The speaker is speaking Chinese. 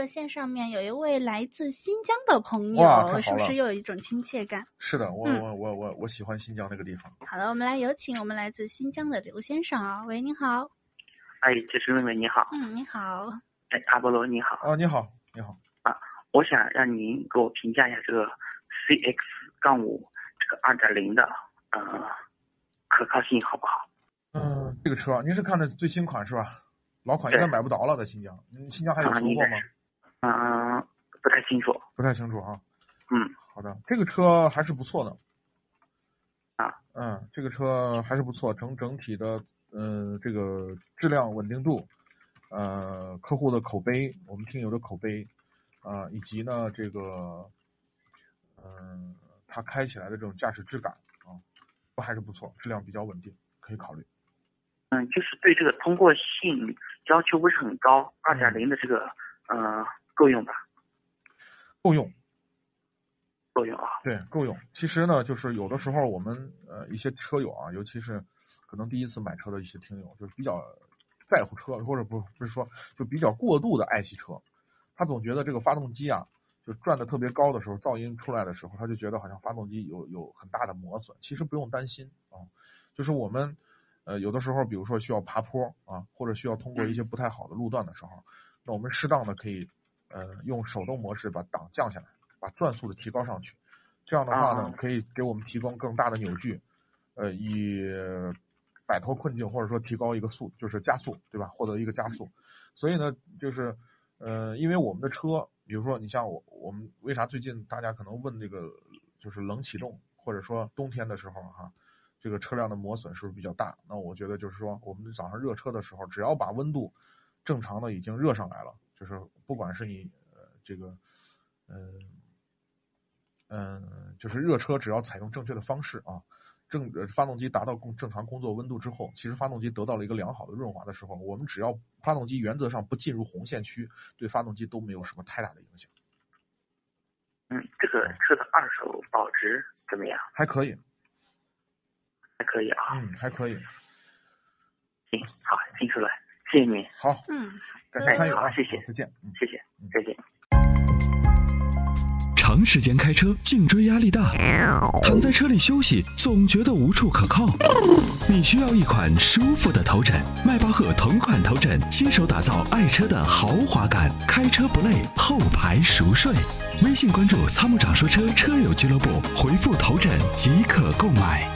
热线上面有一位来自新疆的朋友，是不是又有一种亲切感？是的，我嗯我我我我喜欢新疆那个地方。好的，我们来有请我们来自新疆的刘先生啊，喂，你好，哎，这是妹妹你好，嗯，你好，哎，阿波罗你好，啊，你好，你好。啊我想让您给我评价一下这个 CX 杠五这个二点零的呃可靠性好不好？嗯，这个车您是看的最新款是吧？老款应该买不着了，在新疆。嗯，新疆还有啊，出过吗？嗯、不太清楚，不太清楚啊。嗯，好的，这个车还是不错的。啊，嗯，这个车还是不错，整整体的，呃，这个质量稳定度，呃，客户的口碑，我们听友的口碑，啊、以及呢，这个，嗯、它开起来的这种驾驶质感啊，都还是不错，质量比较稳定，可以考虑。嗯，就是对这个通过性要求不是很高，二点零的这个呃够用吧？够用，够用啊，对，够用。其实呢，就是有的时候我们呃一些车友啊，尤其是可能第一次买车的一些听友，就是比较在乎车，或者不不是说就比较过度的爱惜车，他总觉得这个发动机啊，就转的特别高的时候，噪音出来的时候，他就觉得好像发动机有有很大的磨损。其实不用担心啊，就是我们呃有的时候，比如说需要爬坡啊，或者需要通过一些不太好的路段的时候，那我们适当的可以呃用手动模式把档降下来，把转速的提高上去。这样的话呢啊，可以给我们提供更大的扭矩，呃，以摆脱困境或者说提高一个速，就是加速，对吧？获得一个加速。所以呢，就是呃，因为我们的车，比如说你像我，我们为啥最近大家可能问这个就是冷启动，或者说冬天的时候哈、这个车辆的磨损是不是比较大？那我觉得就是说，我们早上热车的时候，只要把温度正常的已经热上来了，就是不管是你呃这个嗯嗯，就是热车只要采用正确的方式啊，正呃发动机达到工正常工作温度之后，其实发动机得到了一个良好的润滑的时候，我们只要发动机原则上不进入红线区，对发动机都没有什么太大的影响，嗯，这个车的二手保值怎么样？还可以，还可以啊，嗯，还可以。行，好，听出来，谢谢您，好，嗯，感谢参与啊，好谢谢再见，嗯。谢谢，再见。长时间开车，颈椎压力大，躺在车里休息总觉得无处可靠。你需要一款舒服的头枕，迈巴赫同款头枕，亲手打造爱车的豪华感，开车不累，后排熟睡。微信关注“参谋长说车”车友俱乐部，回复头枕即可购买。